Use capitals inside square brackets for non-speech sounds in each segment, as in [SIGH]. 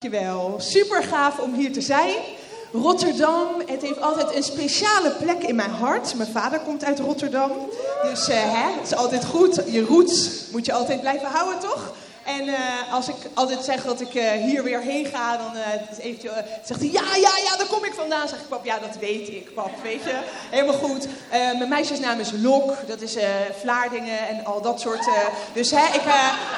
Dankjewel. Super gaaf om hier te zijn. Rotterdam, het heeft altijd een speciale plek in mijn hart. Mijn vader komt uit Rotterdam. Dus uh, hè, het is altijd goed. Je roots moet je altijd blijven houden, toch? En uh, als ik altijd zeg dat ik uh, hier weer heen ga, dan uh, zegt hij, ja, ja, ja, daar kom ik vandaan. zeg ik, pap, ja, dat weet ik, pap, weet je. Helemaal goed. mijn meisjesnaam is Lok, dat is Vlaardingen en al dat soort. dus hè, ik,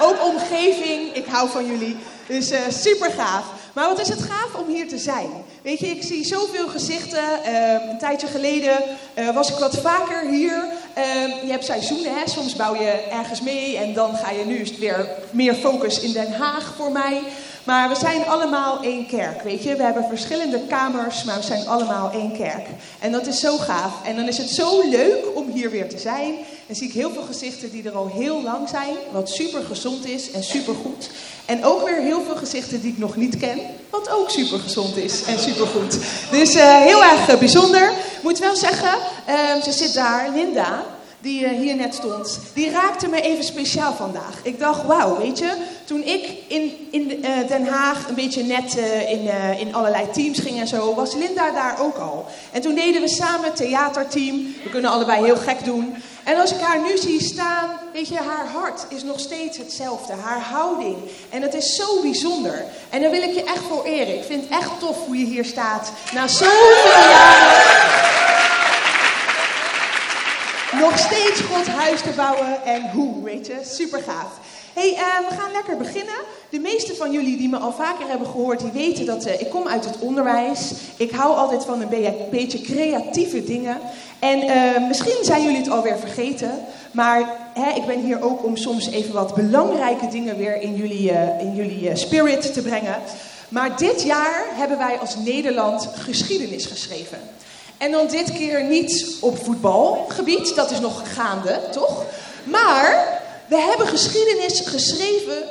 ook omgeving, ik hou van jullie. Dus super gaaf. Maar wat is het gaaf om hier te zijn? Weet je, ik zie zoveel gezichten. Uh, een tijdje geleden uh, was ik wat vaker hier. Uh, je hebt seizoenen, hè? soms bouw je ergens mee en dan ga je nu weer meer focus in Den Haag voor mij. Maar we zijn allemaal één kerk, weet je. We hebben verschillende kamers, maar we zijn allemaal één kerk. En dat is zo gaaf. En dan is het zo leuk om hier weer te zijn. En zie ik heel veel gezichten die er al heel lang zijn, wat super gezond is en super goed. En ook weer heel veel gezichten die ik nog niet ken, wat ook super gezond is en super goed. Dus uh, heel erg uh, bijzonder. Ik moet wel zeggen, uh, ze zit daar, Linda die uh, hier net stond, die raakte me even speciaal vandaag. Ik dacht, wauw, weet je, toen ik in, in Den Haag een beetje net in, in allerlei teams ging en zo, was Linda daar ook al. En toen deden we samen theaterteam. We kunnen allebei heel gek doen. En als ik haar nu zie staan, weet je, haar hart is nog steeds hetzelfde. Haar houding. En dat is zo bijzonder. En daar wil ik je echt voor eren. Ik vind het echt tof hoe je hier staat. Na zoveel jaren nog steeds Gods huis te bouwen en hoe, weet je. Super gaaf. hey, uh, we gaan lekker beginnen. De meeste van jullie die me al vaker hebben gehoord, die weten dat uh, ik kom uit het onderwijs. Ik hou altijd van een beetje creatieve dingen. En uh, misschien zijn jullie het alweer vergeten, maar hè, ik ben hier ook om soms even wat belangrijke dingen weer in jullie, in jullie spirit te brengen. Maar dit jaar hebben wij als Nederland geschiedenis geschreven. En dan dit keer niet op voetbalgebied, dat is nog gaande, toch? Maar we hebben geschiedenis geschreven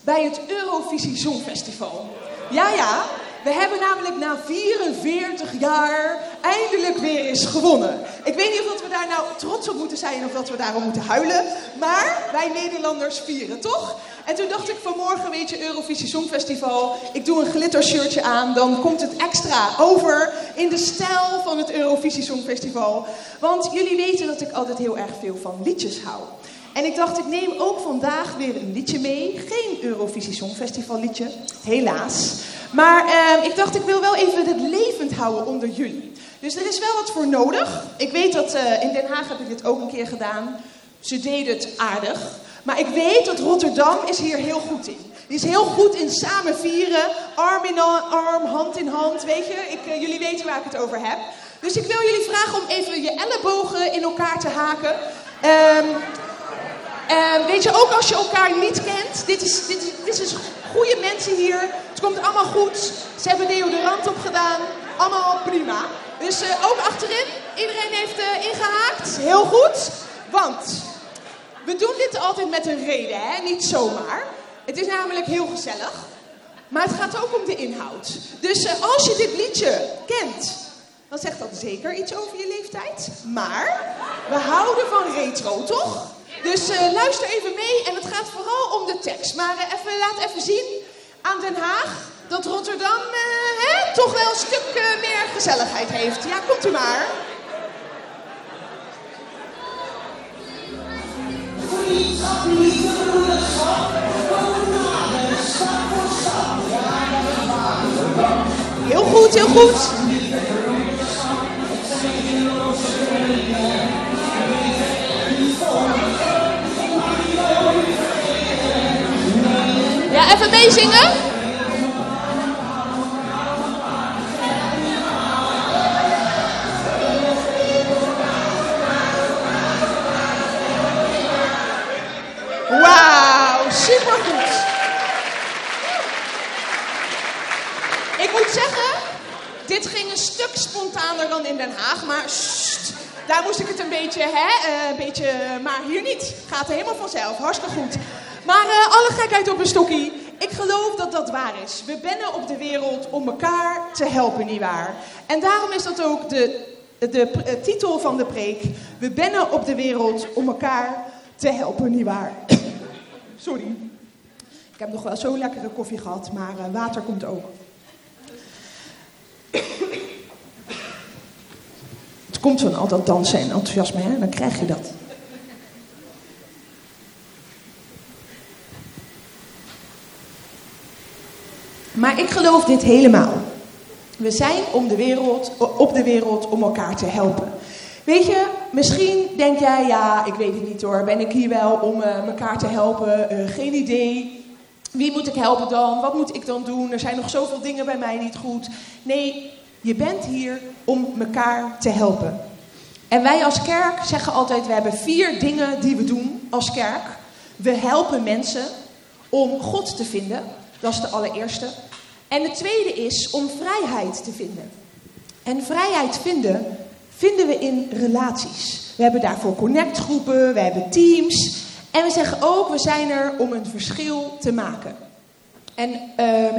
bij het Eurovisie Songfestival. Ja, ja, we hebben namelijk na 44 jaar eindelijk weer eens gewonnen. Ik weet niet of we daar nou trots op moeten zijn of dat we daarom moeten huilen. Maar wij Nederlanders vieren, toch? En toen dacht ik vanmorgen, weet je, Eurovisie Songfestival. Ik doe een glittershirtje aan, dan komt het extra over in de stijl van het Eurovisie Songfestival. Want jullie weten dat ik altijd heel erg veel van liedjes hou. En ik dacht, ik neem ook vandaag weer een liedje mee. Geen Eurovisie Songfestival liedje, helaas. Maar uh, ik dacht, ik wil wel even het levend houden onder jullie. Dus er is wel wat voor nodig. Ik weet dat uh, in Den Haag heb ik dit ook een keer gedaan. Ze deden het aardig. Maar ik weet dat Rotterdam is hier heel goed in. Die is heel goed in samen vieren. Arm in arm, hand in hand. Weet je, ik, uh, jullie weten waar ik het over heb. Dus ik wil jullie vragen om even je ellebogen in elkaar te haken. Um, um, weet je, ook als je elkaar niet kent. Dit is, dit, dit is goede mensen hier. Het komt allemaal goed. Ze hebben deodorant opgedaan. Allemaal prima. Dus uh, ook achterin. Iedereen heeft uh, ingehaakt. Heel goed. Want we doen dit altijd met een reden, hè? niet zomaar. Het is namelijk heel gezellig. Maar het gaat ook om de inhoud. Dus uh, als je dit liedje kent, dan zegt dat zeker iets over je leeftijd. Maar we houden van retro, toch? Dus uh, luister even mee en het gaat vooral om de tekst. Maar uh, even, laat even zien aan Den Haag dat Rotterdam hè, toch wel een stuk meer gezelligheid heeft. Ja, komt u maar. Heel goed, heel goed. Even meezingen. Wauw, supergoed. Ik moet zeggen, dit ging een stuk spontaner dan in Den Haag, maar daar moest ik het een beetje, hè, een beetje, maar hier niet. Gaat helemaal vanzelf, hartstikke goed. Maar uh, alle gekheid op een stokkie. Ik geloof dat dat waar is. We bennen op de wereld om elkaar te helpen, nietwaar? En daarom is dat ook de, de, de titel van de preek. We bennen op de wereld om elkaar te helpen, nietwaar? [COUGHS] Sorry. Ik heb nog wel zo'n lekkere koffie gehad, maar uh, water komt ook. [COUGHS] Het komt van al dat dansen en enthousiasme, hè? dan krijg je dat. Maar ik geloof dit helemaal. We zijn om de wereld, op de wereld om elkaar te helpen. Weet je, misschien denk jij, ja, ik weet het niet hoor, ben ik hier wel om elkaar te helpen? Uh, geen idee. Wie moet ik helpen dan? Wat moet ik dan doen? Er zijn nog zoveel dingen bij mij niet goed. Nee, je bent hier om elkaar te helpen. En wij als kerk zeggen altijd, we hebben vier dingen die we doen als kerk. We helpen mensen om God te vinden. Dat is de allereerste. En de tweede is om vrijheid te vinden. En vrijheid vinden vinden we in relaties. We hebben daarvoor connectgroepen, we hebben teams. En we zeggen ook, we zijn er om een verschil te maken. En uh,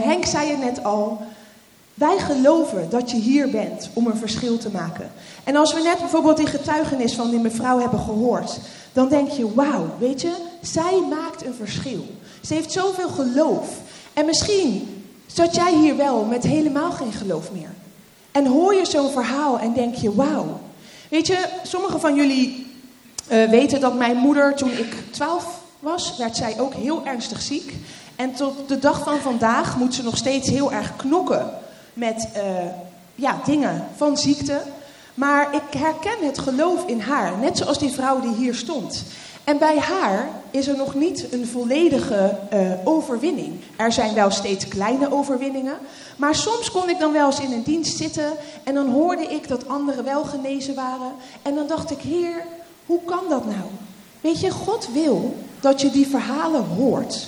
Henk zei het net al, wij geloven dat je hier bent om een verschil te maken. En als we net bijvoorbeeld die getuigenis van die mevrouw hebben gehoord, dan denk je, wauw, weet je, zij maakt een verschil. Ze heeft zoveel geloof. En misschien zat jij hier wel met helemaal geen geloof meer. En hoor je zo'n verhaal en denk je, wauw. Weet je, sommigen van jullie uh, weten dat mijn moeder, toen ik 12 was, werd zij ook heel ernstig ziek. En tot de dag van vandaag moet ze nog steeds heel erg knokken met uh, ja, dingen van ziekte. Maar ik herken het geloof in haar, net zoals die vrouw die hier stond. En bij haar is er nog niet een volledige uh, overwinning. Er zijn wel steeds kleine overwinningen. Maar soms kon ik dan wel eens in een dienst zitten en dan hoorde ik dat anderen wel genezen waren. En dan dacht ik, Heer, hoe kan dat nou? Weet je, God wil dat je die verhalen hoort.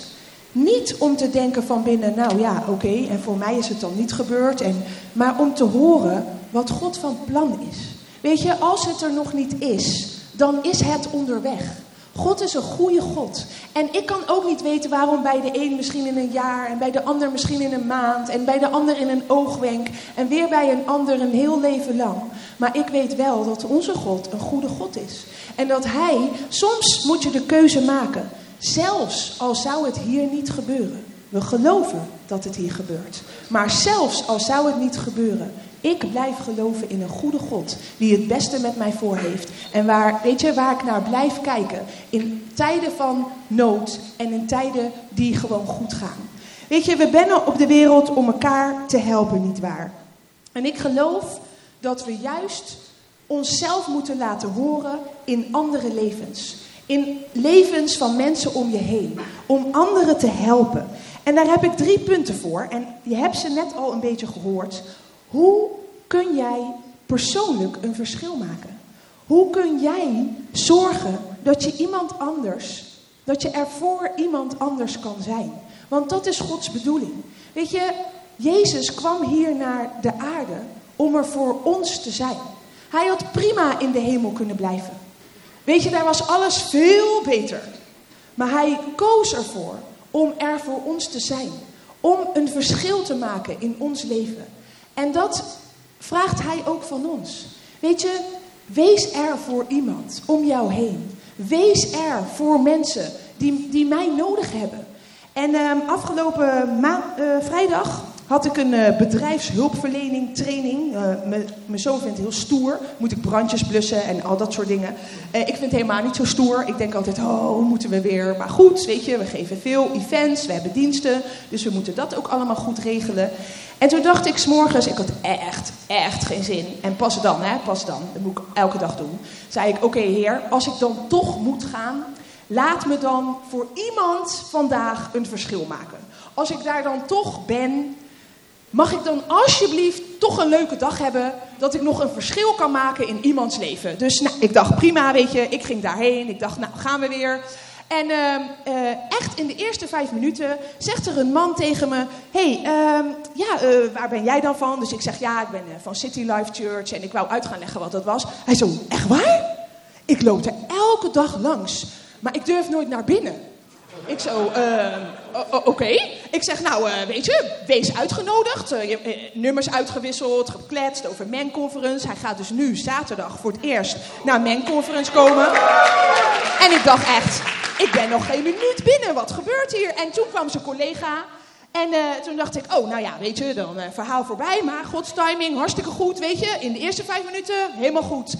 Niet om te denken van binnen, nou ja, oké, en voor mij is het dan niet gebeurd. En, maar om te horen wat God van plan is. Weet je, als het er nog niet is, dan is het onderweg. God is een goede God. En ik kan ook niet weten waarom bij de een misschien in een jaar en bij de ander misschien in een maand en bij de ander in een oogwenk en weer bij een ander een heel leven lang. Maar ik weet wel dat onze God een goede God is. En dat Hij, soms moet je de keuze maken, zelfs al zou het hier niet gebeuren. We geloven dat het hier gebeurt. Maar zelfs al zou het niet gebeuren, ik blijf geloven in een goede God die het beste met mij voor heeft. En waar, weet je, waar ik naar blijf kijken. In tijden van nood en in tijden die gewoon goed gaan. Weet je, we zijn op de wereld om elkaar te helpen, nietwaar? En ik geloof dat we juist onszelf moeten laten horen in andere levens. In levens van mensen om je heen. Om anderen te helpen. En daar heb ik drie punten voor. En je hebt ze net al een beetje gehoord. Hoe kun jij persoonlijk een verschil maken? Hoe kun jij zorgen dat je iemand anders, dat je er voor iemand anders kan zijn? Want dat is Gods bedoeling. Weet je, Jezus kwam hier naar de aarde om er voor ons te zijn. Hij had prima in de hemel kunnen blijven. Weet je, daar was alles veel beter. Maar hij koos ervoor om er voor ons te zijn. Om een verschil te maken in ons leven. En dat vraagt hij ook van ons. Weet je, wees er voor iemand om jou heen. Wees er voor mensen die, die mij nodig hebben. En uh, afgelopen uh, vrijdag had ik een uh, bedrijfshulpverlening training. Uh, mijn zoon vindt heel stoer. Moet ik brandjes blussen en al dat soort dingen. Uh, ik vind het helemaal niet zo stoer. Ik denk altijd, oh, moeten we weer. Maar goed, weet je, we geven veel events, we hebben diensten. Dus we moeten dat ook allemaal goed regelen. En toen dacht ik s'morgens, ik had echt, echt geen zin. En pas dan, hè, pas dan. Dat moet ik elke dag doen. Zei ik, oké heer, als ik dan toch moet gaan... Laat me dan voor iemand vandaag een verschil maken. Als ik daar dan toch ben, Mag ik dan alsjeblieft toch een leuke dag hebben dat ik nog een verschil kan maken in iemands leven? Dus nou, ik dacht prima, weet je, ik ging daarheen. Ik dacht, nou gaan we weer. En uh, uh, echt in de eerste vijf minuten zegt er een man tegen me: hey, uh, ja, waar ben jij dan van? Dus ik zeg: Ja, ik ben van City Life Church. En ik wou uit gaan leggen wat dat was. Hij zo: Echt waar? Ik loop er elke dag langs, maar ik durf nooit naar binnen. Ik zo, uh, oké. Ik zeg, nou, uh, weet je, wees uitgenodigd. Uh, nummers uitgewisseld, gekletst over Conference. Hij gaat dus nu zaterdag voor het eerst naar Conference komen. En ik dacht echt, ik ben nog geen minuut binnen, wat gebeurt hier? En toen kwam zijn collega en toen dacht ik, oh, nou ja, weet je, dan verhaal voorbij, maar gods timing, hartstikke goed, weet je. In de eerste vijf minuten, helemaal goed.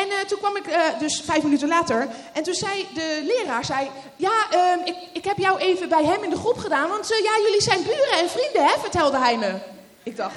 En uh, toen kwam ik dus vijf minuten later en toen zei de leraar, zei, ja, ehm, ik, ik heb jou even bij hem in de groep gedaan, want ja, jullie zijn buren en vrienden, hè, vertelde hij me. Ik dacht,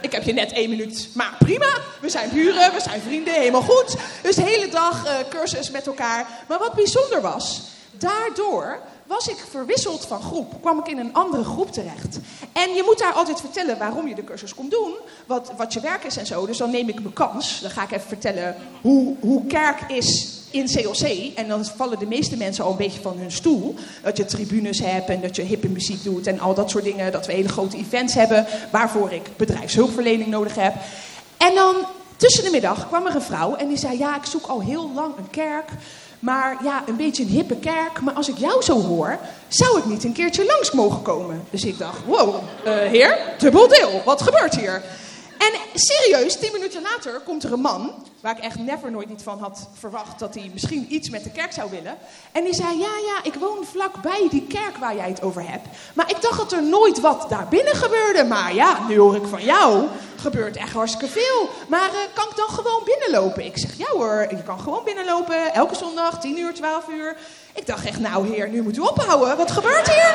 ik heb je net één minuut, maar prima, we zijn buren, we zijn vrienden, helemaal goed. Dus de hele dag cursus met elkaar. Maar wat bijzonder was, daardoor was ik verwisseld van groep. Kwam ik in een andere groep terecht. En je moet daar altijd vertellen waarom je de cursus komt doen. Wat, wat je werk is en zo. Dus dan neem ik mijn kans. Dan ga ik even vertellen hoe, hoe kerk is in CLC. En dan vallen de meeste mensen al een beetje van hun stoel. Dat je tribunes hebt en dat je hippe muziek doet en al dat soort dingen. Dat we hele grote events hebben waarvoor ik bedrijfshulpverlening nodig heb. En dan tussen de middag kwam er een vrouw en die zei: Ja, ik zoek al heel lang een kerk. Maar ja, een beetje een hippe kerk. Maar als ik jou zo hoor, zou ik niet een keertje langs mogen komen. Dus ik dacht, wow, uh, heer, dubbel deel. Wat gebeurt hier? En serieus, tien minuten later komt er een man, waar ik echt never nooit niet van had verwacht dat hij misschien iets met de kerk zou willen. En die zei, ja, ja, ik woon vlakbij die kerk waar jij het over hebt. Maar ik dacht dat er nooit wat daar binnen gebeurde. Maar ja, nu hoor ik van jou, gebeurt echt hartstikke veel. Maar uh, kan ik dan gewoon binnenlopen? Ik zeg, ja hoor, je kan gewoon binnenlopen, elke zondag, 10 uur, 12 uur. Ik dacht echt, nou heer, nu moet u ophouden. Wat gebeurt hier?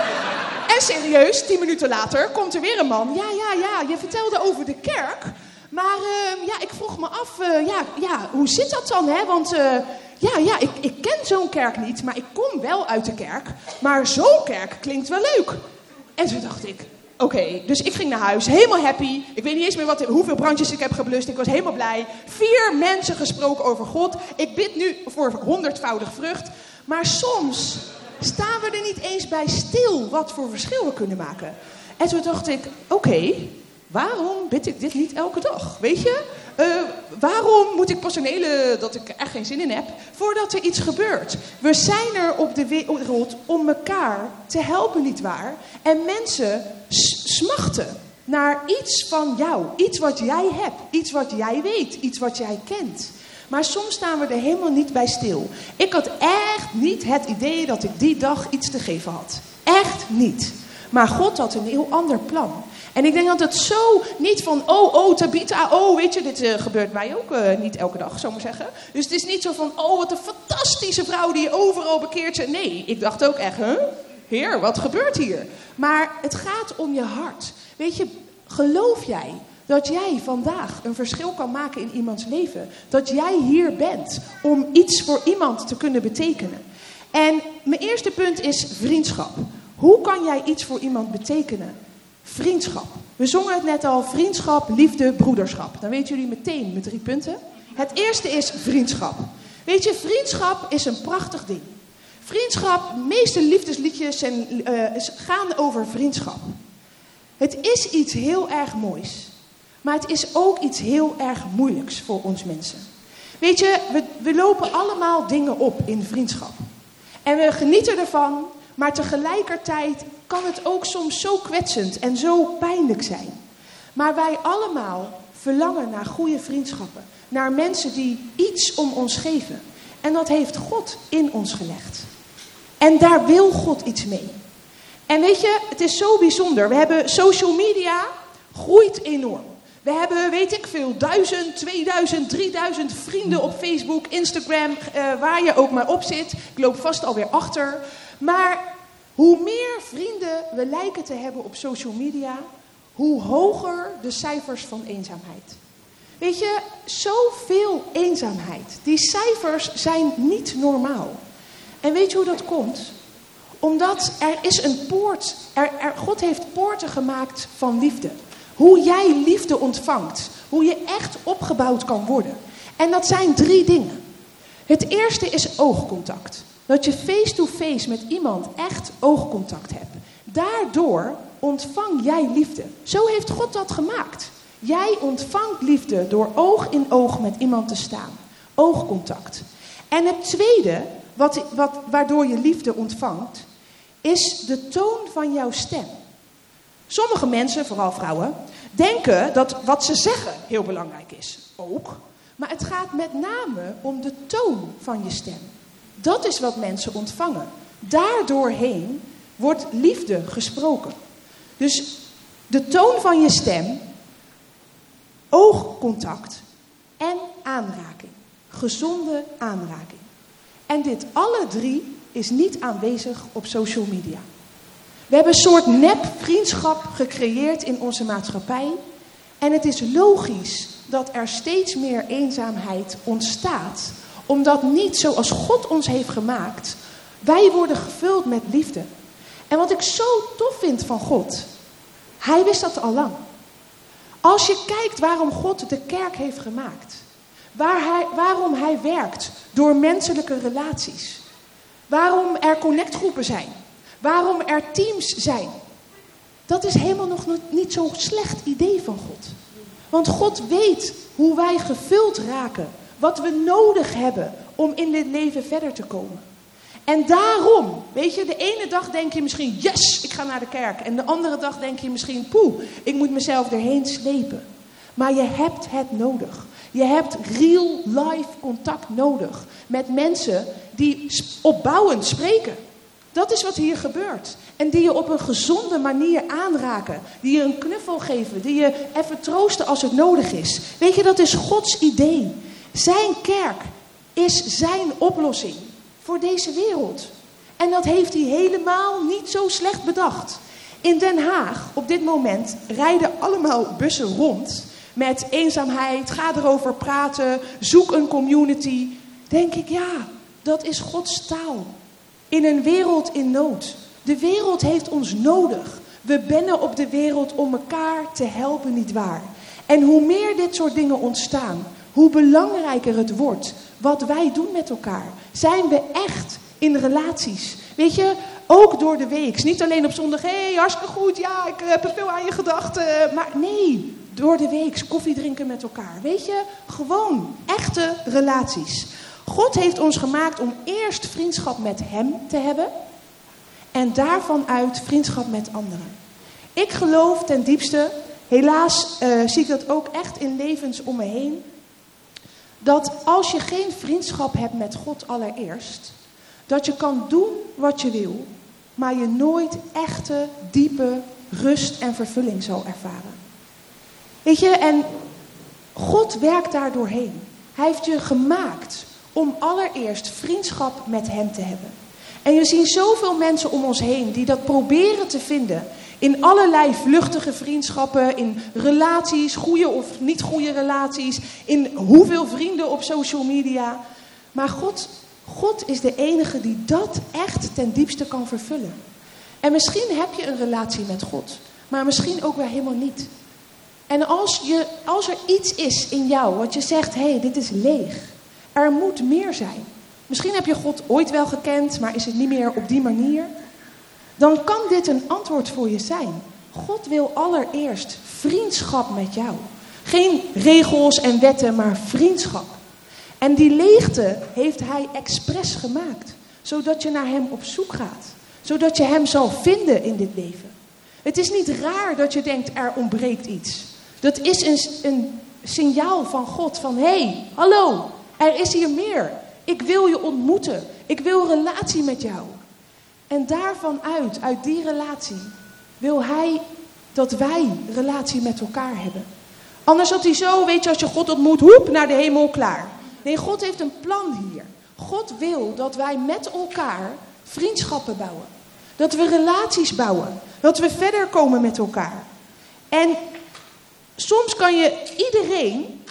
En serieus, tien minuten later komt er weer een man. Ja, ja, ja, je vertelde over de kerk. Maar uh, ja, ik vroeg me af, uh, ja, ja, hoe zit dat dan? Hè? Want uh, ja, ja, ik, ik ken zo'n kerk niet, maar ik kom wel uit de kerk. Maar zo'n kerk klinkt wel leuk. En toen dacht ik, Oké, dus ik ging naar huis, helemaal happy. Ik weet niet eens meer wat, hoeveel brandjes ik heb geblust. Ik was helemaal blij. Vier mensen gesproken over God. Ik bid nu voor honderdvoudig vrucht. Maar soms staan we er niet eens bij stil wat voor verschil we kunnen maken. En toen dacht ik, oké, waarom bid ik dit niet elke dag? Weet je? Uh, waarom moet ik personele dat ik echt geen zin in heb, voordat er iets gebeurt? We zijn er op de wereld om elkaar te helpen, nietwaar? En mensen smachten naar iets van jou, iets wat jij hebt, iets wat jij weet, iets wat jij kent. Maar soms staan we er helemaal niet bij stil. Ik had echt niet het idee dat ik die dag iets te geven had. Echt niet. Maar God had een heel ander plan. En ik denk dat het zo niet van, oh, oh, Tabita, oh, weet je, dit uh, gebeurt mij ook uh, niet elke dag, zou maar zeggen. Dus het is niet zo van, oh, wat een fantastische vrouw die overal bekeert. Nee, ik dacht ook echt, huh? Heer, wat gebeurt hier? Maar het gaat om je hart. Weet je, geloof jij dat jij vandaag een verschil kan maken in iemands leven? Dat jij hier bent om iets voor iemand te kunnen betekenen? En mijn eerste punt is vriendschap. Hoe kan jij iets voor iemand betekenen? Vriendschap. We zongen het net al: vriendschap, liefde, broederschap. Dan weten jullie meteen met drie punten. Het eerste is vriendschap. Weet je, vriendschap is een prachtig ding. Vriendschap, de meeste liefdesliedjes zijn, uh, gaan over vriendschap. Het is iets heel erg moois. Maar het is ook iets heel erg moeilijks voor ons mensen. Weet je, we, we lopen allemaal dingen op in vriendschap. En we genieten ervan, maar tegelijkertijd kan het ook soms zo kwetsend en zo pijnlijk zijn. Maar wij allemaal verlangen naar goede vriendschappen. Naar mensen die iets om ons geven. En dat heeft God in ons gelegd. En daar wil God iets mee. En weet je, het is zo bijzonder. We hebben social media, groeit enorm. We hebben, weet ik veel, duizend, 2000, 3000 vrienden op Facebook, Instagram, uh, waar je ook maar op zit. Ik loop vast alweer achter. Maar hoe meer vrienden we lijken te hebben op social media, hoe hoger de cijfers van eenzaamheid. Weet je, zoveel eenzaamheid. Die cijfers zijn niet normaal. En weet je hoe dat komt? Omdat er is een poort, er, er, God heeft poorten gemaakt van liefde. Hoe jij liefde ontvangt. Hoe je echt opgebouwd kan worden. En dat zijn drie dingen. Het eerste is oogcontact. Dat je face-to-face met iemand echt oogcontact hebt. Daardoor ontvang jij liefde. Zo heeft God dat gemaakt. Jij ontvangt liefde door oog in oog met iemand te staan. Oogcontact. En het tweede, wat, wat, waardoor je liefde ontvangt, is de toon van jouw stem. Sommige mensen, vooral vrouwen, denken dat wat ze zeggen heel belangrijk is. Ook. Maar het gaat met name om de toon van je stem. Dat is wat mensen ontvangen. Daardoorheen wordt liefde gesproken. Dus de toon van je stem, oogcontact en aanraking. Gezonde aanraking. En dit alle drie is niet aanwezig op social media. We hebben een soort nep-vriendschap gecreëerd in onze maatschappij. En het is logisch dat er steeds meer eenzaamheid ontstaat. Omdat niet zoals God ons heeft gemaakt, wij worden gevuld met liefde. En wat ik zo tof vind van God, hij wist dat al lang. Als je kijkt waarom God de kerk heeft gemaakt, waar hij, waarom hij werkt door menselijke relaties, waarom er connectgroepen zijn, waarom er teams zijn, dat is helemaal nog niet zo'n slecht idee van God. Want God weet hoe wij gevuld raken, wat we nodig hebben om in dit leven verder te komen. En daarom, weet je, de ene dag denk je misschien, yes, ik ga naar de kerk. En de andere dag denk je misschien, poeh, ik moet mezelf erheen slepen. Maar je hebt het nodig. Je hebt real life contact nodig met mensen die opbouwend spreken. Dat is wat hier gebeurt. En die je op een gezonde manier aanraken. Die je een knuffel geven. Die je even troosten als het nodig is. Weet je, dat is Gods idee. Zijn kerk is zijn oplossing voor deze wereld. En dat heeft hij helemaal niet zo slecht bedacht. In Den Haag op dit moment rijden allemaal bussen rond met eenzaamheid, ga erover praten, zoek een community. Denk ik, ja, dat is Gods taal. In een wereld in nood. De wereld heeft ons nodig. We bennen op de wereld om elkaar te helpen, nietwaar? En hoe meer dit soort dingen ontstaan, hoe belangrijker het wordt wat wij doen met elkaar. Zijn we echt in relaties? Weet je, ook door de week. Niet alleen op zondag, hé, hey, hartstikke goed, ja, ik heb veel aan je gedacht. Maar nee, door de week koffie drinken met elkaar. Weet je, gewoon echte relaties. God heeft ons gemaakt om eerst vriendschap met Hem te hebben en daarvan uit vriendschap met anderen. Ik geloof ten diepste, helaas uh, zie ik dat ook echt in levens om me heen, dat als je geen vriendschap hebt met God allereerst, dat je kan doen wat je wil, maar je nooit echte, diepe rust en vervulling zal ervaren. Weet je, en God werkt daar doorheen. Hij heeft je gemaakt om allereerst vriendschap met Hem te hebben. En je ziet zoveel mensen om ons heen die dat proberen te vinden. In allerlei vluchtige vriendschappen, in relaties, goede of niet goede relaties, in hoeveel vrienden op social media. Maar God, God is de enige die dat echt ten diepste kan vervullen. En misschien heb je een relatie met God, maar misschien ook weer helemaal niet. En als, je, als er iets is in jou wat je zegt, hé, hey, dit is leeg. Er moet meer zijn. Misschien heb je God ooit wel gekend, maar is het niet meer op die manier. Dan kan dit een antwoord voor je zijn. God wil allereerst vriendschap met jou. Geen regels en wetten, maar vriendschap. En die leegte heeft hij expres gemaakt. Zodat je naar hem op zoek gaat. Zodat je hem zal vinden in dit leven. Het is niet raar dat je denkt er ontbreekt iets. Dat is een, een signaal van God van hé, hey, hallo, er is hier meer. Ik wil je ontmoeten. Ik wil relatie met jou. En daarvan uit, uit die relatie, wil hij dat wij relatie met elkaar hebben. Anders had hij zo, weet je, als je God ontmoet, hoep, naar de hemel, klaar. Nee, God heeft een plan hier. God wil dat wij met elkaar vriendschappen bouwen. Dat we relaties bouwen. Dat we verder komen met elkaar. En soms kan je, iedereen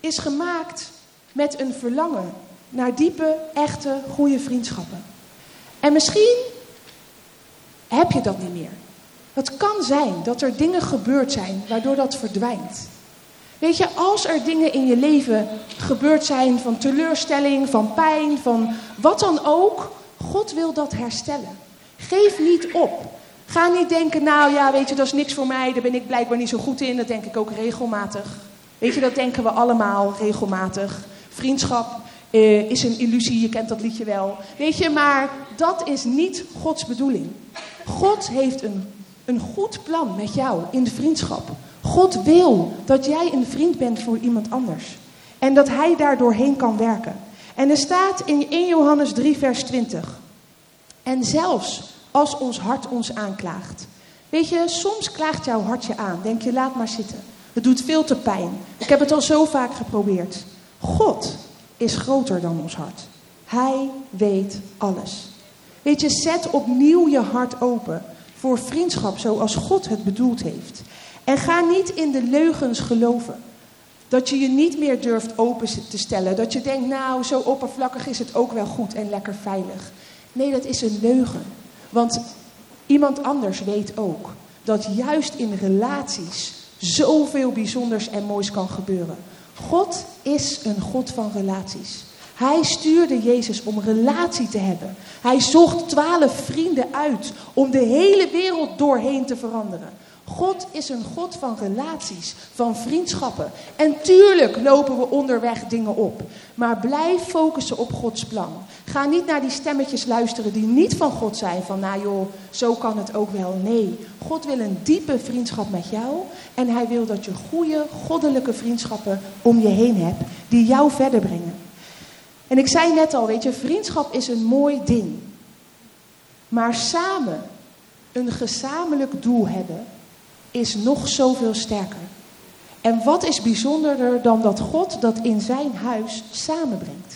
is gemaakt met een verlangen naar diepe, echte, goede vriendschappen. En misschien heb je dat niet meer. Het kan zijn dat er dingen gebeurd zijn waardoor dat verdwijnt. Weet je, als er dingen in je leven gebeurd zijn van teleurstelling, van pijn, van wat dan ook, God wil dat herstellen. Geef niet op. Ga niet denken, nou ja, weet je, dat is niks voor mij, daar ben ik blijkbaar niet zo goed in. Dat denk ik ook regelmatig. Weet je, dat denken we allemaal regelmatig. Vriendschap uh, is een illusie, je kent dat liedje wel. Weet je, maar dat is niet Gods bedoeling. God heeft een, een goed plan met jou in de vriendschap. God wil dat jij een vriend bent voor iemand anders. En dat hij daar doorheen kan werken. En er staat in 1 Johannes 3, vers 20. En zelfs als ons hart ons aanklaagt. Weet je, soms klaagt jouw hart je aan. Denk je, laat maar zitten. Het doet veel te pijn. Ik heb het al zo vaak geprobeerd. God is groter dan ons hart. Hij weet alles. Weet je, zet opnieuw je hart open voor vriendschap zoals God het bedoeld heeft. En ga niet in de leugens geloven. Dat je je niet meer durft open te stellen. Dat je denkt, nou, zo oppervlakkig is het ook wel goed en lekker veilig. Nee, dat is een leugen. Want iemand anders weet ook dat juist in relaties zoveel bijzonders en moois kan gebeuren. God is een God van relaties. Hij stuurde Jezus om relatie te hebben. Hij zocht twaalf vrienden uit om de hele wereld doorheen te veranderen. God is een God van relaties, van vriendschappen. En tuurlijk lopen we onderweg dingen op. Maar blijf focussen op Gods plan. Ga niet naar die stemmetjes luisteren die niet van God zijn. Van nou joh, zo kan het ook wel. Nee, God wil een diepe vriendschap met jou. En hij wil dat je goede, goddelijke vriendschappen om je heen hebt. Die jou verder brengen. En ik zei net al, weet je, vriendschap is een mooi ding. Maar samen een gezamenlijk doel hebben is nog zoveel sterker. En wat is bijzonderder dan dat God dat in zijn huis samenbrengt?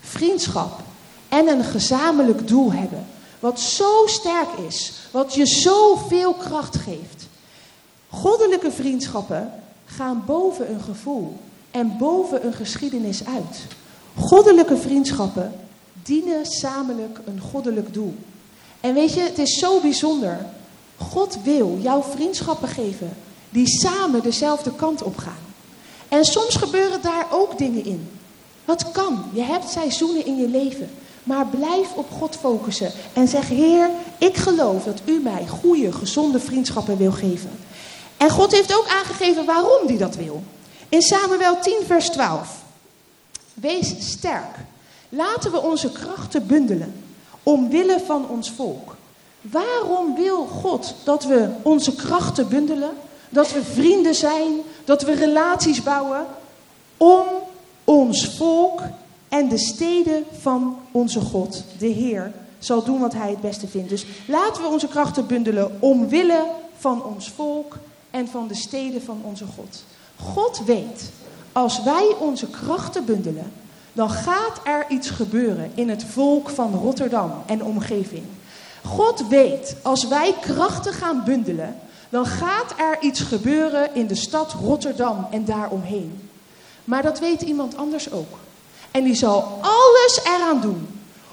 Vriendschap en een gezamenlijk doel hebben. Wat zo sterk is, wat je zoveel kracht geeft. Goddelijke vriendschappen gaan boven een gevoel en boven een geschiedenis uit. Goddelijke vriendschappen dienen samelijk een goddelijk doel. En weet je, het is zo bijzonder God wil jouw vriendschappen geven die samen dezelfde kant op gaan. En soms gebeuren daar ook dingen in. Wat kan? Je hebt seizoenen in je leven. Maar blijf op God focussen en zeg: Heer, ik geloof dat u mij goede, gezonde vriendschappen wil geven. En God heeft ook aangegeven waarom hij dat wil. In Samuel 10, vers 12. Wees sterk. Laten we onze krachten bundelen omwille van ons volk. Waarom wil God dat we onze krachten bundelen? Dat we vrienden zijn, dat we relaties bouwen om ons volk en de steden van onze God, de Heer, zal doen wat Hij het beste vindt. Dus laten we onze krachten bundelen omwille van ons volk en van de steden van onze God. God weet, als wij onze krachten bundelen, dan gaat er iets gebeuren in het volk van Rotterdam en omgeving. God weet, als wij krachten gaan bundelen, dan gaat er iets gebeuren in de stad Rotterdam en daaromheen. Maar dat weet iemand anders ook. En die zal alles eraan doen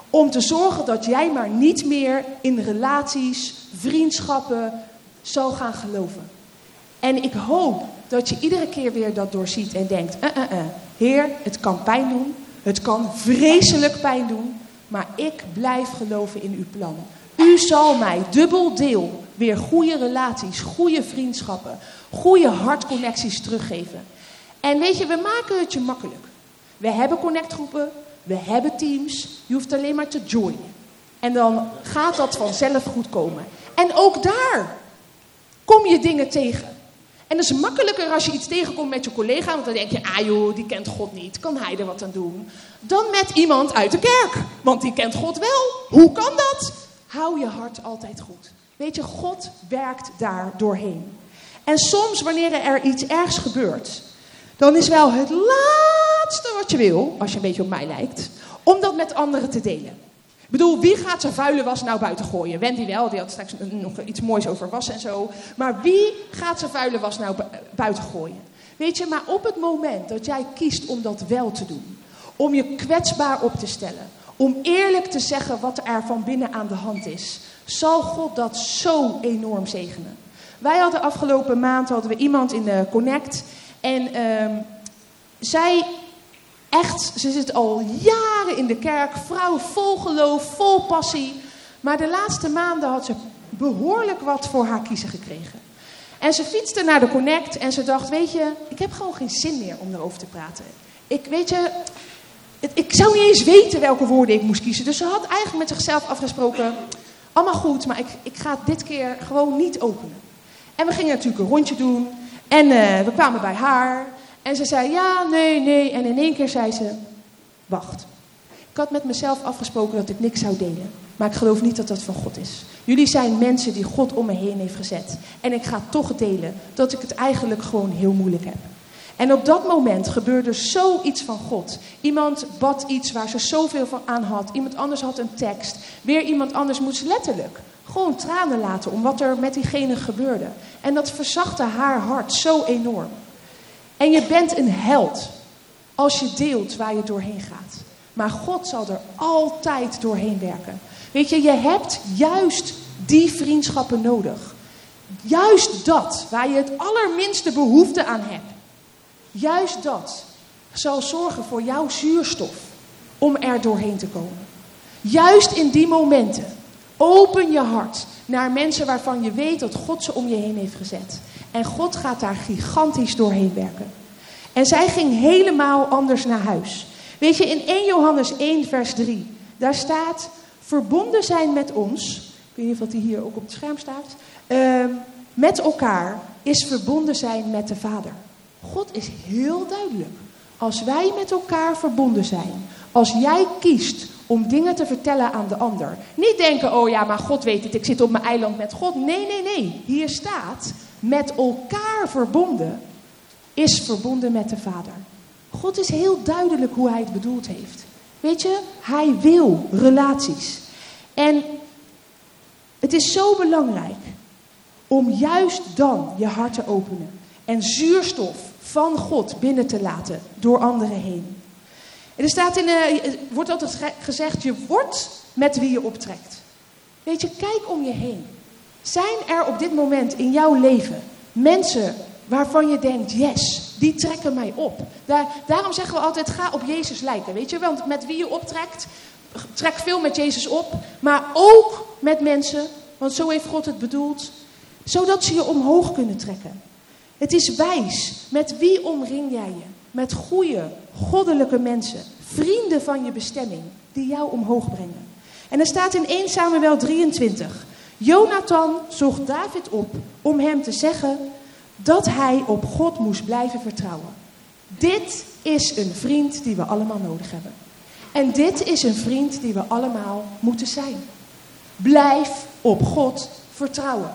om te zorgen dat jij maar niet meer in relaties, vriendschappen zal gaan geloven. En ik hoop dat je iedere keer weer dat doorziet en denkt: uh, uh, uh, Heer, het kan pijn doen, het kan vreselijk pijn doen, maar ik blijf geloven in uw plan. U zal mij dubbel deel weer goede relaties, goede vriendschappen, goede hartconnecties teruggeven. En weet je, we maken het je makkelijk. We hebben connectgroepen, we hebben teams. Je hoeft alleen maar te joinen. En dan gaat dat vanzelf goed komen. En ook daar kom je dingen tegen. En dat is makkelijker als je iets tegenkomt met je collega, want dan denk je, ah joh, die kent God niet, kan hij er wat aan doen? Dan met iemand uit de kerk, want die kent God wel. Hoe kan dat? Hou je hart altijd goed. Weet je, God werkt daar doorheen. En soms, wanneer er iets ergs gebeurt, dan is wel het laatste wat je wil, als je een beetje op mij lijkt, om dat met anderen te delen. Ik bedoel, wie gaat zijn vuile was nou buiten gooien? Wendy wel, die had straks nog iets moois over was en zo. Maar wie gaat zijn vuile was nou buiten gooien? Weet je, maar op het moment dat jij kiest om dat wel te doen, om je kwetsbaar op te stellen, om eerlijk te zeggen wat er van binnen aan de hand is, zal God dat zo enorm zegenen. Wij hadden afgelopen maand hadden we iemand in de Connect en uh, zij Echt, ze zit al jaren in de kerk, vrouw vol geloof, vol passie. Maar de laatste maanden had ze behoorlijk wat voor haar kiezen gekregen. En ze fietste naar de Connect en ze dacht, weet je, ik heb gewoon geen zin meer om erover te praten. Ik, weet je, ik zou niet eens weten welke woorden ik moest kiezen. Dus ze had eigenlijk met zichzelf afgesproken, allemaal goed, maar ik, ik ga dit keer gewoon niet openen. En we gingen natuurlijk een rondje doen. En uh, we kwamen bij haar. En ze zei ja, nee, nee. En in één keer zei ze, wacht. had met mezelf afgesproken dat ik niks zou delen. Maar ik geloof niet dat dat van God is. Jullie zijn mensen die God om me heen heeft gezet. En ik ga toch delen dat ik het eigenlijk gewoon heel moeilijk heb. En op dat moment gebeurde zoiets van God. Iemand bad iets waar ze zoveel van aan had. Iemand anders had een tekst. Weer iemand anders moest letterlijk gewoon tranen laten om wat er met diegene gebeurde. En dat verzachtte haar hart zo enorm. En je bent een held als je deelt waar je doorheen gaat. Maar God zal er altijd doorheen werken. Weet je, je hebt juist die vriendschappen nodig. Juist dat, waar je het allerminste behoefte aan hebt. Juist dat zal zorgen voor jouw zuurstof om er doorheen te komen. Juist in die momenten open je hart naar mensen waarvan je weet dat God ze om je heen heeft gezet. En God gaat daar gigantisch doorheen werken. En zij ging helemaal anders naar huis. Weet je, in 1 Johannes 1, vers 3, daar staat: Verbonden zijn met ons. Ik weet niet of die hier ook op het scherm staat. Uh, met elkaar is verbonden zijn met de Vader. God is heel duidelijk. Als wij met elkaar verbonden zijn, als jij kiest om dingen te vertellen aan de ander. Niet denken, oh ja, maar God weet het, ik zit op mijn eiland met God. Nee, nee, nee. Hier staat, met elkaar verbonden is verbonden met de Vader. God is heel duidelijk hoe hij het bedoeld heeft. Weet je, hij wil relaties. En het is zo belangrijk om juist dan je hart te openen en zuurstof van God binnen te laten door anderen heen. En er staat in, uh, wordt altijd gezegd, je wordt met wie je optrekt. Weet je, kijk om je heen. Zijn er op dit moment in jouw leven mensen waarvan je denkt, yes, die trekken mij op. Daar, daarom zeggen we altijd, ga op Jezus lijken. Weet je, want met wie je optrekt, trek veel met Jezus op. Maar ook met mensen, want zo heeft God het bedoeld, zodat ze je omhoog kunnen trekken. Het is wijs. Met wie omring jij je? Met goede, goddelijke mensen. Vrienden van je bestemming. Die jou omhoog brengen. En er staat in 1 Samuel 23. Jonathan zocht David op om hem te zeggen dat hij op God moest blijven vertrouwen. Dit is een vriend die we allemaal nodig hebben. En dit is een vriend die we allemaal moeten zijn. Blijf op God vertrouwen.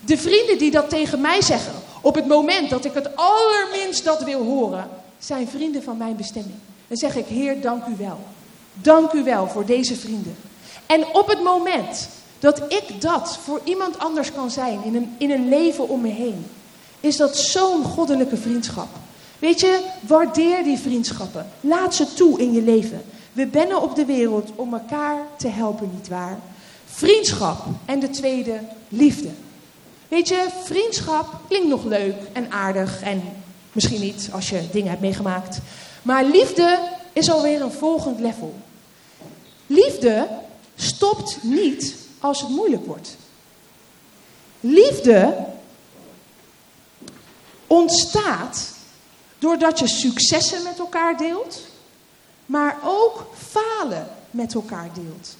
De vrienden die dat tegen mij zeggen, op het moment dat ik het allerminst dat wil horen, zijn vrienden van mijn bestemming. Dan zeg ik, Heer, dank u wel. Dank u wel voor deze vrienden. En op het moment dat ik dat voor iemand anders kan zijn in een, in een leven om me heen, is dat zo'n goddelijke vriendschap. Weet je, waardeer die vriendschappen. Laat ze toe in je leven. We bennen op de wereld om elkaar te helpen, nietwaar? Vriendschap en de tweede, liefde. Weet je, vriendschap klinkt nog leuk en aardig en misschien niet als je dingen hebt meegemaakt. Maar liefde is alweer een volgend level. Liefde stopt niet als het moeilijk wordt. Liefde ontstaat doordat je successen met elkaar deelt, maar ook falen met elkaar deelt.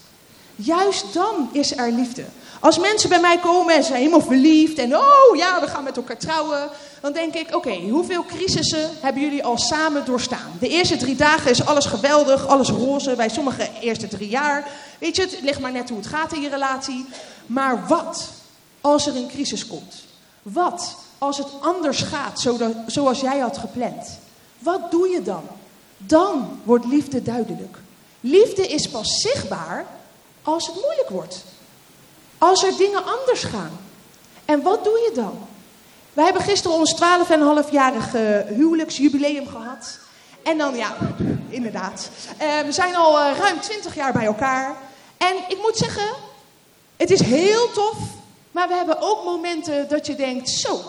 Juist dan is er liefde. Als mensen bij mij komen en zijn helemaal verliefd en oh ja, we gaan met elkaar trouwen, dan denk ik: oké, hoeveel crisissen hebben jullie al samen doorstaan? De eerste drie dagen is alles geweldig, alles roze, bij sommige eerste drie jaar. Weet je, het ligt maar net hoe het gaat in je relatie. Maar wat als er een crisis komt? Wat als het anders gaat zoals jij had gepland? Wat doe je dan? Dan wordt liefde duidelijk. Liefde is pas zichtbaar als het moeilijk wordt. Als er dingen anders gaan. En wat doe je dan? Wij hebben gisteren ons 12,5-jarig huwelijksjubileum gehad. En dan, ja, inderdaad. Uh, we zijn al uh, ruim 20 jaar bij elkaar. En ik moet zeggen, het is heel tof. Maar we hebben ook momenten dat je denkt, zo,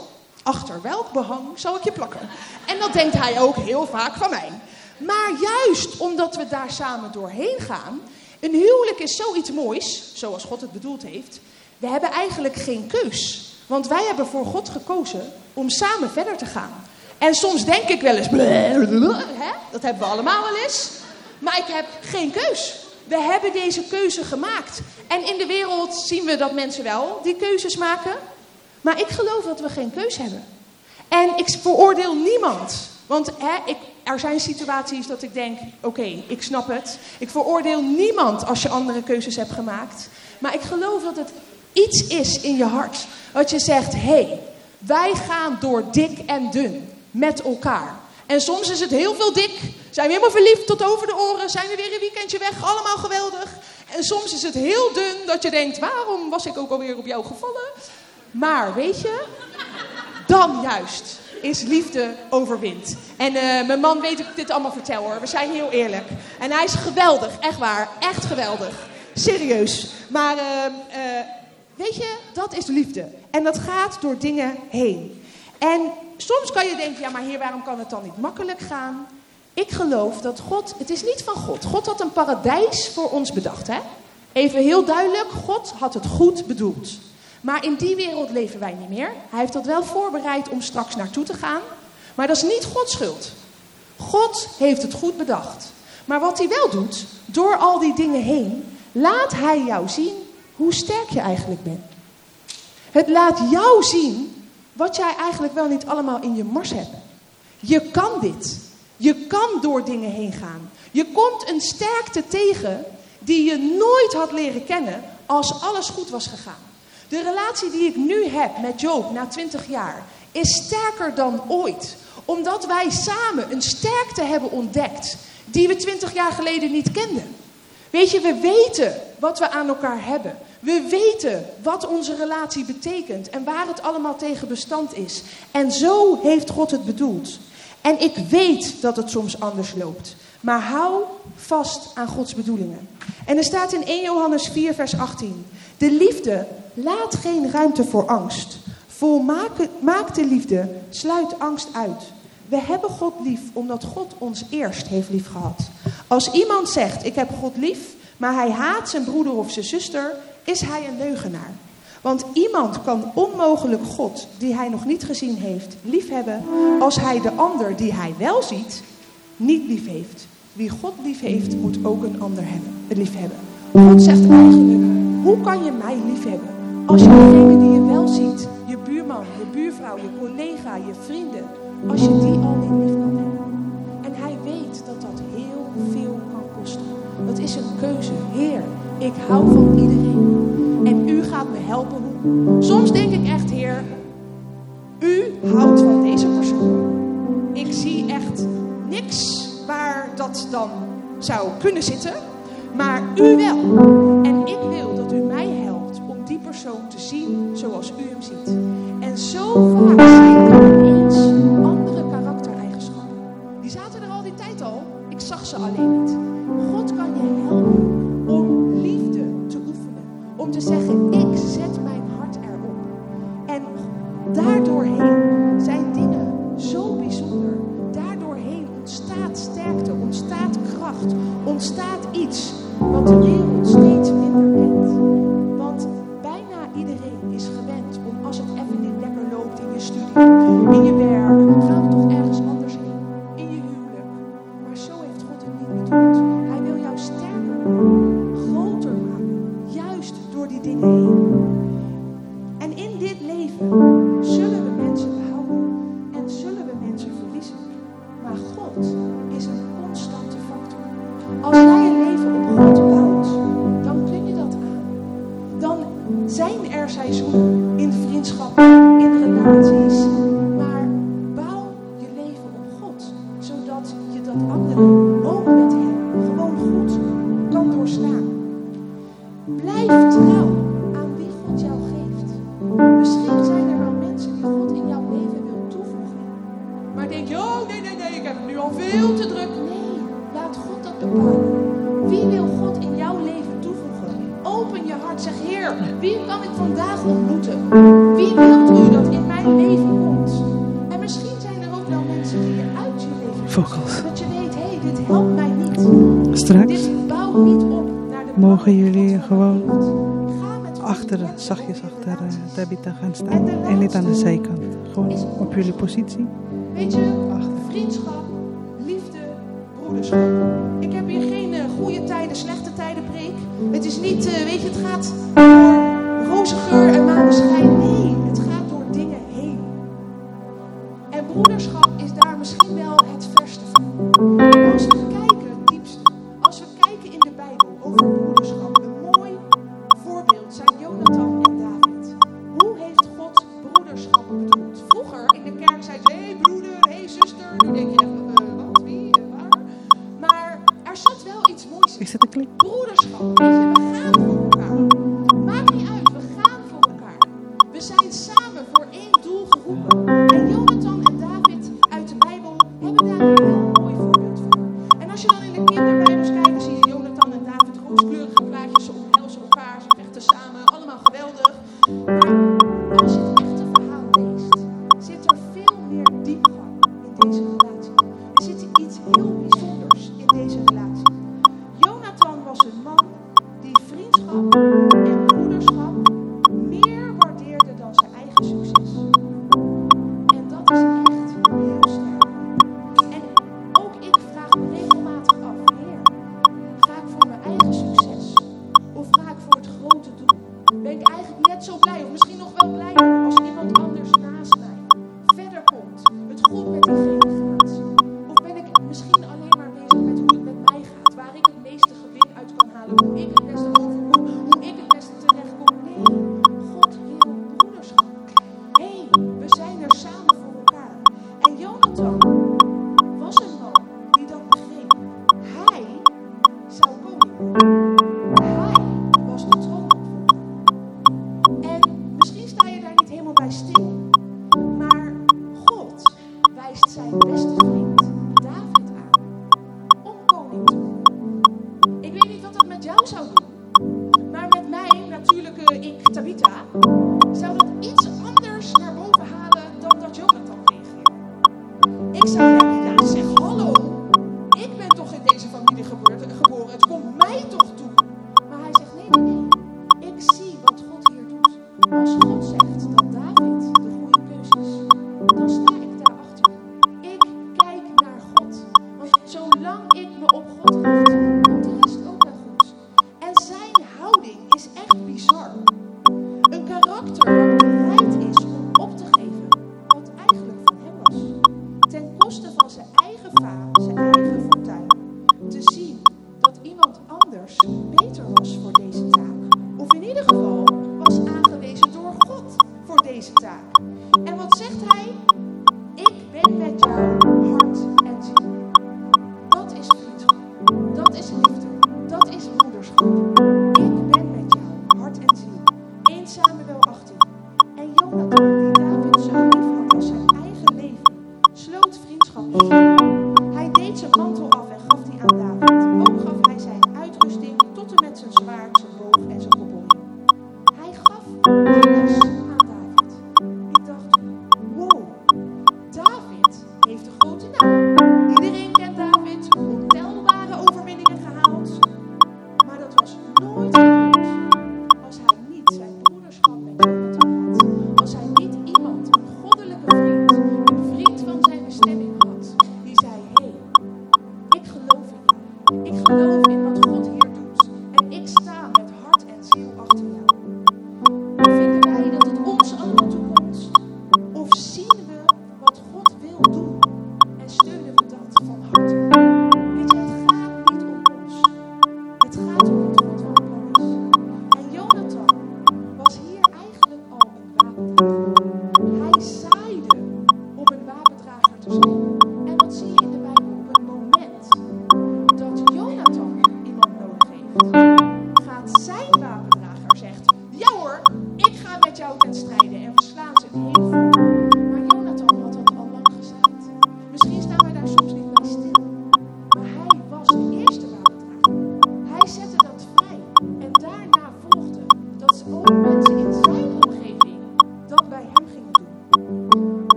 achter welk behang zou ik je plakken? En dat denkt hij ook heel vaak van mij. Maar juist omdat we daar samen doorheen gaan, een huwelijk is zoiets moois, zoals God het bedoeld heeft. We hebben eigenlijk geen keus. Want wij hebben voor God gekozen om samen verder te gaan. En soms denk ik wel eens, hè? dat hebben we allemaal wel eens. Maar ik heb geen keus. We hebben deze keuze gemaakt. En in de wereld zien we dat mensen wel die keuzes maken. Maar ik geloof dat we geen keus hebben. En ik veroordeel niemand. Want hè, ik, er zijn situaties dat ik denk: oké, ik snap het. Ik veroordeel niemand als je andere keuzes hebt gemaakt. Maar ik geloof dat het iets is in je hart. Dat je zegt: hé, hey, wij gaan door dik en dun met elkaar. En soms is het heel veel dik. Zijn we helemaal verliefd tot over de oren. Zijn we weer een weekendje weg. Allemaal geweldig. En soms is het heel dun dat je denkt: waarom was ik ook alweer op jou gevallen? Maar weet je, dan juist is liefde overwint. En uh, mijn man weet dat ik dit allemaal vertel hoor. We zijn heel eerlijk. En hij is geweldig, echt waar. Echt geweldig. Serieus. Maar uh, uh, weet je, dat is liefde. En dat gaat door dingen heen. En soms kan je denken, ja maar heer, waarom kan het dan niet makkelijk gaan? Ik geloof dat God, het is niet van God. God had een paradijs voor ons bedacht. Hè? Even heel duidelijk, God had het goed bedoeld. Maar in die wereld leven wij niet meer. Hij heeft dat wel voorbereid om straks naartoe te gaan. Maar dat is niet Gods schuld. God heeft het goed bedacht. Maar wat hij wel doet, door al die dingen heen, laat hij jou zien hoe sterk je eigenlijk bent. Het laat jou zien wat jij eigenlijk wel niet allemaal in je mars hebt. Je kan dit. Je kan door dingen heen gaan. Je komt een sterkte tegen die je nooit had leren kennen als alles goed was gegaan. De relatie die ik nu heb met Joop na 20 jaar is sterker dan ooit. Omdat wij samen een sterkte hebben ontdekt die we 20 jaar geleden niet kenden. Weet je, we weten wat we aan elkaar hebben. We weten wat onze relatie betekent en waar het allemaal tegen bestand is. En zo heeft God het bedoeld. En ik weet dat het soms anders loopt. Maar hou vast aan Gods bedoelingen. En er staat in 1 Johannes 4, vers 18. De liefde laat geen ruimte voor angst. Volmaakte liefde sluit angst uit. We hebben God lief omdat God ons eerst heeft lief gehad. Als iemand zegt, ik heb God lief, maar hij haat zijn broeder of zijn zuster, is hij een leugenaar. Want iemand kan onmogelijk God, die hij nog niet gezien heeft, liefhebben als hij de ander die hij wel ziet, niet lief heeft. Wie God lief heeft, moet ook een ander hebben, lief hebben. God zegt eigenlijk, hoe kan je mij lief hebben als je degene die je wel ziet, je buurman, je buurvrouw, je collega, je vrienden, als je die al niet lief kan hebben. En hij weet dat dat heel veel kan kosten. Dat is een keuze. Heer, ik hou van iedereen. En u gaat me helpen hoe. Soms denk ik echt, Heer, u houdt van deze persoon. Ik zie echt niks waar dat dan zou kunnen zitten. Maar u wel. En ik wil dat u mij persoon te zien zoals u hem ziet. En zo vaak zijn juist Tabitha gaan staan. En niet aan de zijkant. Gewoon op jullie positie. Weet je, Achter. vriendschap, liefde, broederschap. Ik heb hier geen eh, goede tijden, slechte tijden preek. Het is niet, eh, weet je, het gaat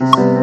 Thank you.